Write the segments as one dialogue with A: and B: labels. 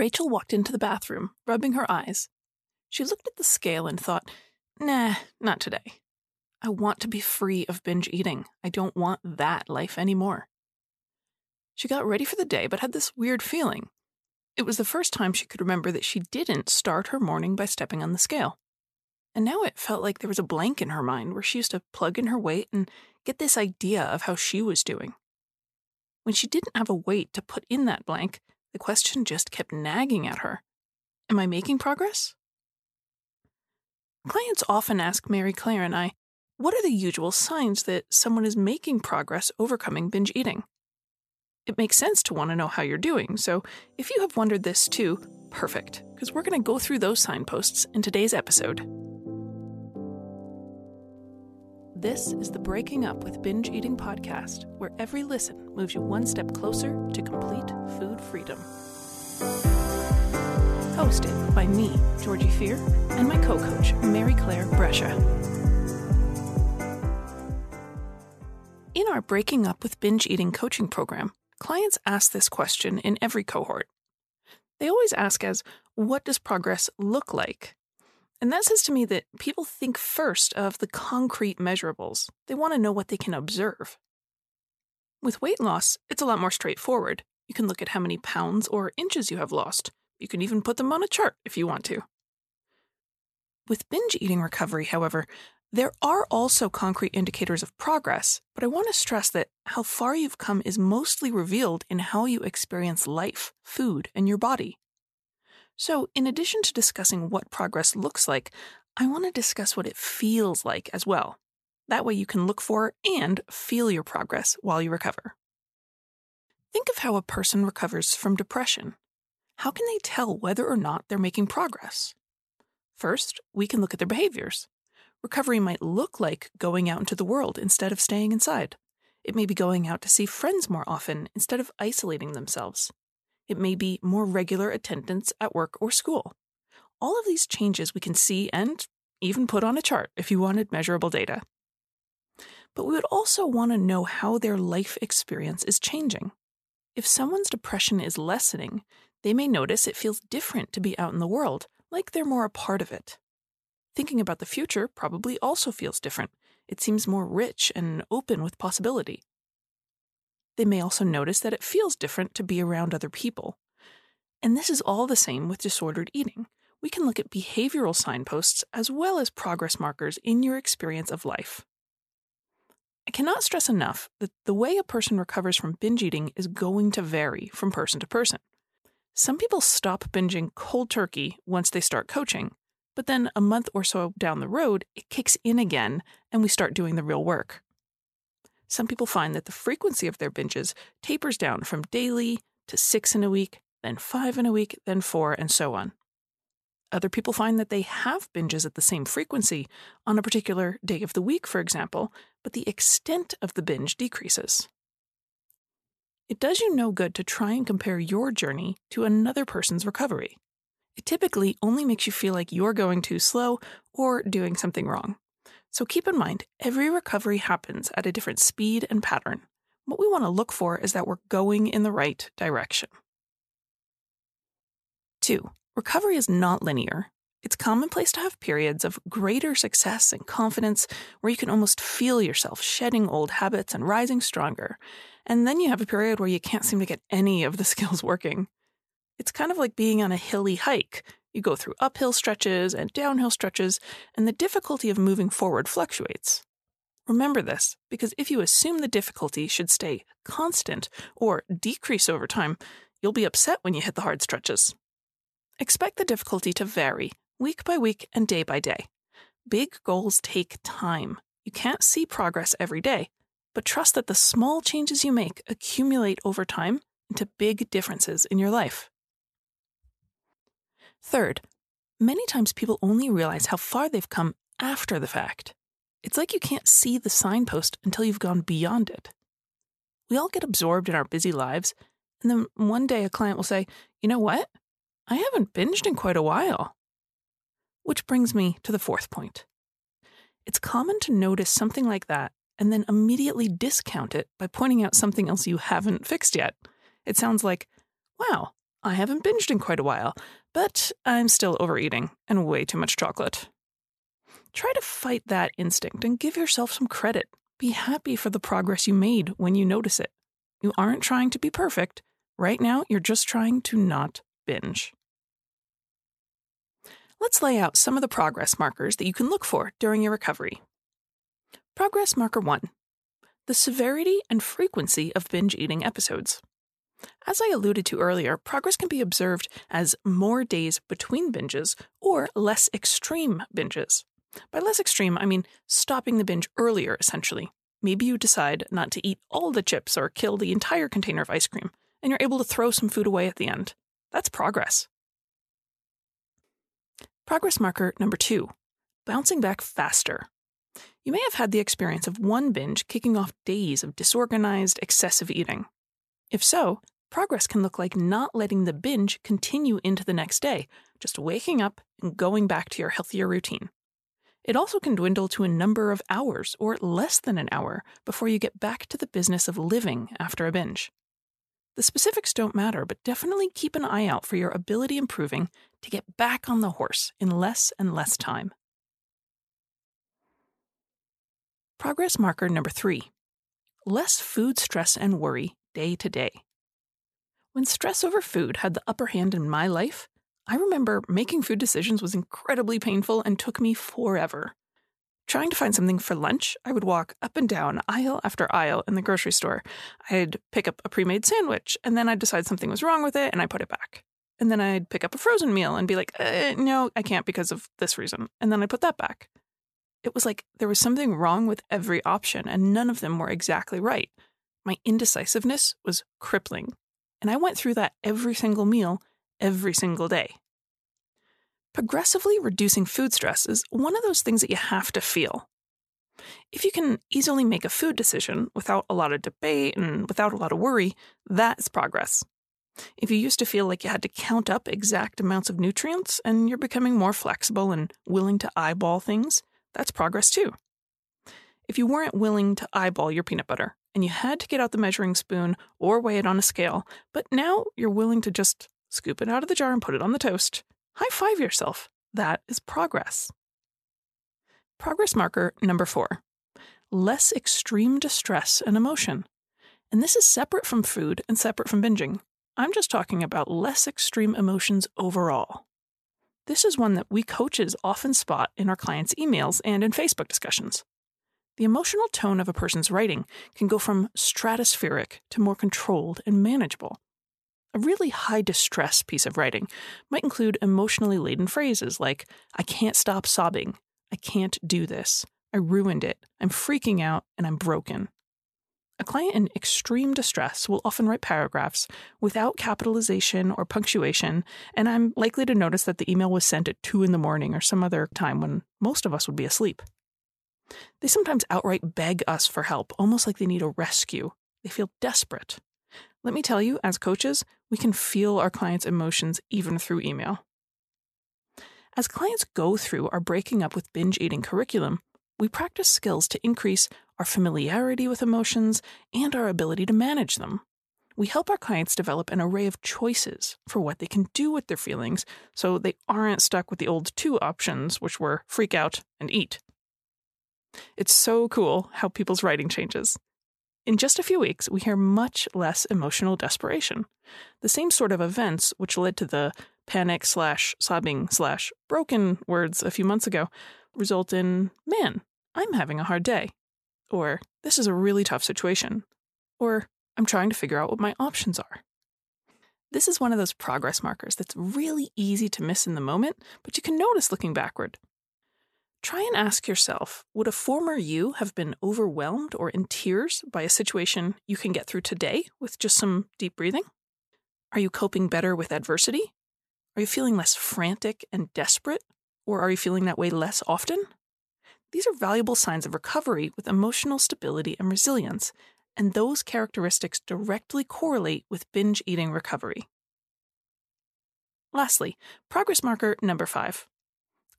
A: Rachel walked into the bathroom, rubbing her eyes. She looked at the scale and thought, nah, not today. I want to be free of binge eating. I don't want that life anymore. She got ready for the day, but had this weird feeling. It was the first time she could remember that she didn't start her morning by stepping on the scale. And now it felt like there was a blank in her mind where she used to plug in her weight and get this idea of how she was doing. When she didn't have a weight to put in that blank, the question just kept nagging at her Am I making progress? Clients often ask Mary Claire and I, what are the usual signs that someone is making progress overcoming binge eating? It makes sense to want to know how you're doing, so if you have wondered this too, perfect, because we're going to go through those signposts in today's episode. This is the Breaking Up with Binge Eating podcast, where every listen moves you one step closer to complete food freedom. Hosted by me, Georgie Fear, and my co coach, Mary Claire Brescia. In our Breaking Up with Binge Eating coaching program, clients ask this question in every cohort. They always ask as, What does progress look like? And that says to me that people think first of the concrete measurables. They want to know what they can observe. With weight loss, it's a lot more straightforward. You can look at how many pounds or inches you have lost. You can even put them on a chart if you want to. With binge eating recovery, however, there are also concrete indicators of progress, but I want to stress that how far you've come is mostly revealed in how you experience life, food, and your body. So, in addition to discussing what progress looks like, I want to discuss what it feels like as well. That way, you can look for and feel your progress while you recover. Think of how a person recovers from depression. How can they tell whether or not they're making progress? First, we can look at their behaviors. Recovery might look like going out into the world instead of staying inside. It may be going out to see friends more often instead of isolating themselves. It may be more regular attendance at work or school. All of these changes we can see and even put on a chart if you wanted measurable data. But we would also want to know how their life experience is changing. If someone's depression is lessening, they may notice it feels different to be out in the world, like they're more a part of it. Thinking about the future probably also feels different. It seems more rich and open with possibility. They may also notice that it feels different to be around other people. And this is all the same with disordered eating. We can look at behavioral signposts as well as progress markers in your experience of life. I cannot stress enough that the way a person recovers from binge eating is going to vary from person to person. Some people stop binging cold turkey once they start coaching, but then a month or so down the road, it kicks in again and we start doing the real work. Some people find that the frequency of their binges tapers down from daily to six in a week, then five in a week, then four, and so on. Other people find that they have binges at the same frequency on a particular day of the week, for example, but the extent of the binge decreases. It does you no good to try and compare your journey to another person's recovery. It typically only makes you feel like you're going too slow or doing something wrong. So keep in mind, every recovery happens at a different speed and pattern. What we want to look for is that we're going in the right direction. 2. Recovery is not linear. It's commonplace to have periods of greater success and confidence where you can almost feel yourself shedding old habits and rising stronger. And then you have a period where you can't seem to get any of the skills working. It's kind of like being on a hilly hike. You go through uphill stretches and downhill stretches, and the difficulty of moving forward fluctuates. Remember this, because if you assume the difficulty should stay constant or decrease over time, you'll be upset when you hit the hard stretches. Expect the difficulty to vary week by week and day by day. Big goals take time. You can't see progress every day, but trust that the small changes you make accumulate over time into big differences in your life. Third, many times people only realize how far they've come after the fact. It's like you can't see the signpost until you've gone beyond it. We all get absorbed in our busy lives, and then one day a client will say, You know what? I haven't binged in quite a while. Which brings me to the fourth point. It's common to notice something like that and then immediately discount it by pointing out something else you haven't fixed yet. It sounds like, wow, I haven't binged in quite a while, but I'm still overeating and way too much chocolate. Try to fight that instinct and give yourself some credit. Be happy for the progress you made when you notice it. You aren't trying to be perfect. Right now, you're just trying to not binge. Let's lay out some of the progress markers that you can look for during your recovery. Progress marker 1 The severity and frequency of binge eating episodes. As I alluded to earlier, progress can be observed as more days between binges or less extreme binges. By less extreme, I mean stopping the binge earlier, essentially. Maybe you decide not to eat all the chips or kill the entire container of ice cream, and you're able to throw some food away at the end. That's progress. Progress marker number two bouncing back faster. You may have had the experience of one binge kicking off days of disorganized, excessive eating. If so, progress can look like not letting the binge continue into the next day, just waking up and going back to your healthier routine. It also can dwindle to a number of hours or less than an hour before you get back to the business of living after a binge. The specifics don't matter, but definitely keep an eye out for your ability improving to get back on the horse in less and less time. Progress marker number three less food stress and worry day to day. When stress over food had the upper hand in my life, I remember making food decisions was incredibly painful and took me forever. Trying to find something for lunch, I would walk up and down aisle after aisle in the grocery store. I'd pick up a pre made sandwich, and then I'd decide something was wrong with it, and I put it back. And then I'd pick up a frozen meal and be like, uh, no, I can't because of this reason. And then I put that back. It was like there was something wrong with every option, and none of them were exactly right. My indecisiveness was crippling. And I went through that every single meal every single day. Progressively reducing food stress is one of those things that you have to feel. If you can easily make a food decision without a lot of debate and without a lot of worry, that's progress. If you used to feel like you had to count up exact amounts of nutrients and you're becoming more flexible and willing to eyeball things, that's progress too. If you weren't willing to eyeball your peanut butter and you had to get out the measuring spoon or weigh it on a scale, but now you're willing to just scoop it out of the jar and put it on the toast. High five yourself. That is progress. Progress marker number four less extreme distress and emotion. And this is separate from food and separate from binging. I'm just talking about less extreme emotions overall. This is one that we coaches often spot in our clients' emails and in Facebook discussions. The emotional tone of a person's writing can go from stratospheric to more controlled and manageable. A really high distress piece of writing might include emotionally laden phrases like, I can't stop sobbing, I can't do this, I ruined it, I'm freaking out, and I'm broken. A client in extreme distress will often write paragraphs without capitalization or punctuation, and I'm likely to notice that the email was sent at 2 in the morning or some other time when most of us would be asleep. They sometimes outright beg us for help, almost like they need a rescue. They feel desperate. Let me tell you, as coaches, we can feel our clients' emotions even through email. As clients go through our breaking up with binge eating curriculum, we practice skills to increase our familiarity with emotions and our ability to manage them. We help our clients develop an array of choices for what they can do with their feelings so they aren't stuck with the old two options, which were freak out and eat. It's so cool how people's writing changes. In just a few weeks, we hear much less emotional desperation. The same sort of events which led to the panic slash sobbing slash broken words a few months ago result in, man, I'm having a hard day. Or, this is a really tough situation. Or, I'm trying to figure out what my options are. This is one of those progress markers that's really easy to miss in the moment, but you can notice looking backward. Try and ask yourself would a former you have been overwhelmed or in tears by a situation you can get through today with just some deep breathing? Are you coping better with adversity? Are you feeling less frantic and desperate? Or are you feeling that way less often? These are valuable signs of recovery with emotional stability and resilience, and those characteristics directly correlate with binge eating recovery. Lastly, progress marker number five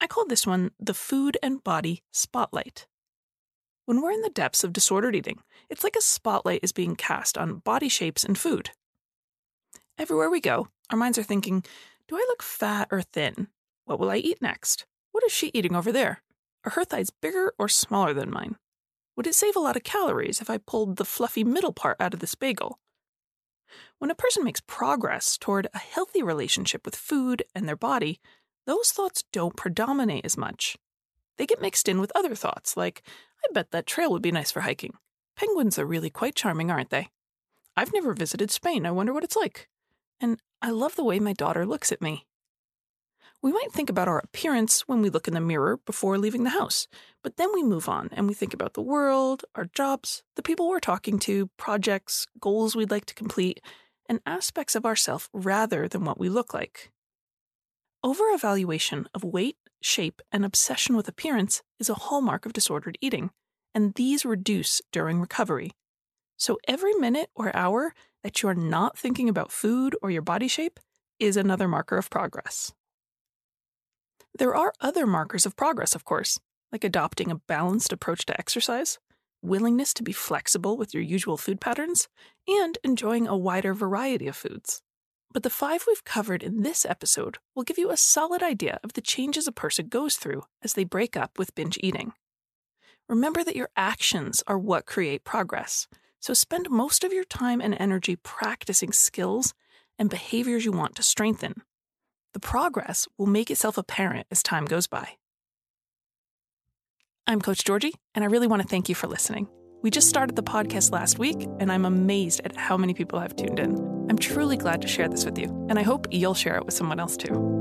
A: I call this one the food and body spotlight. When we're in the depths of disordered eating, it's like a spotlight is being cast on body shapes and food. Everywhere we go, our minds are thinking, do I look fat or thin? What will I eat next? What is she eating over there? Are her thighs bigger or smaller than mine? Would it save a lot of calories if I pulled the fluffy middle part out of this bagel? When a person makes progress toward a healthy relationship with food and their body, those thoughts don't predominate as much. They get mixed in with other thoughts, like, I bet that trail would be nice for hiking. Penguins are really quite charming, aren't they? I've never visited Spain. I wonder what it's like. And I love the way my daughter looks at me. We might think about our appearance when we look in the mirror before leaving the house, but then we move on and we think about the world, our jobs, the people we're talking to, projects, goals we'd like to complete, and aspects of ourself rather than what we look like. Over-evaluation of weight, shape, and obsession with appearance is a hallmark of disordered eating, and these reduce during recovery. So every minute or hour that you're not thinking about food or your body shape is another marker of progress. There are other markers of progress, of course, like adopting a balanced approach to exercise, willingness to be flexible with your usual food patterns, and enjoying a wider variety of foods. But the five we've covered in this episode will give you a solid idea of the changes a person goes through as they break up with binge eating. Remember that your actions are what create progress, so spend most of your time and energy practicing skills and behaviors you want to strengthen. The progress will make itself apparent as time goes by. I'm Coach Georgie, and I really want to thank you for listening. We just started the podcast last week, and I'm amazed at how many people have tuned in. I'm truly glad to share this with you, and I hope you'll share it with someone else too.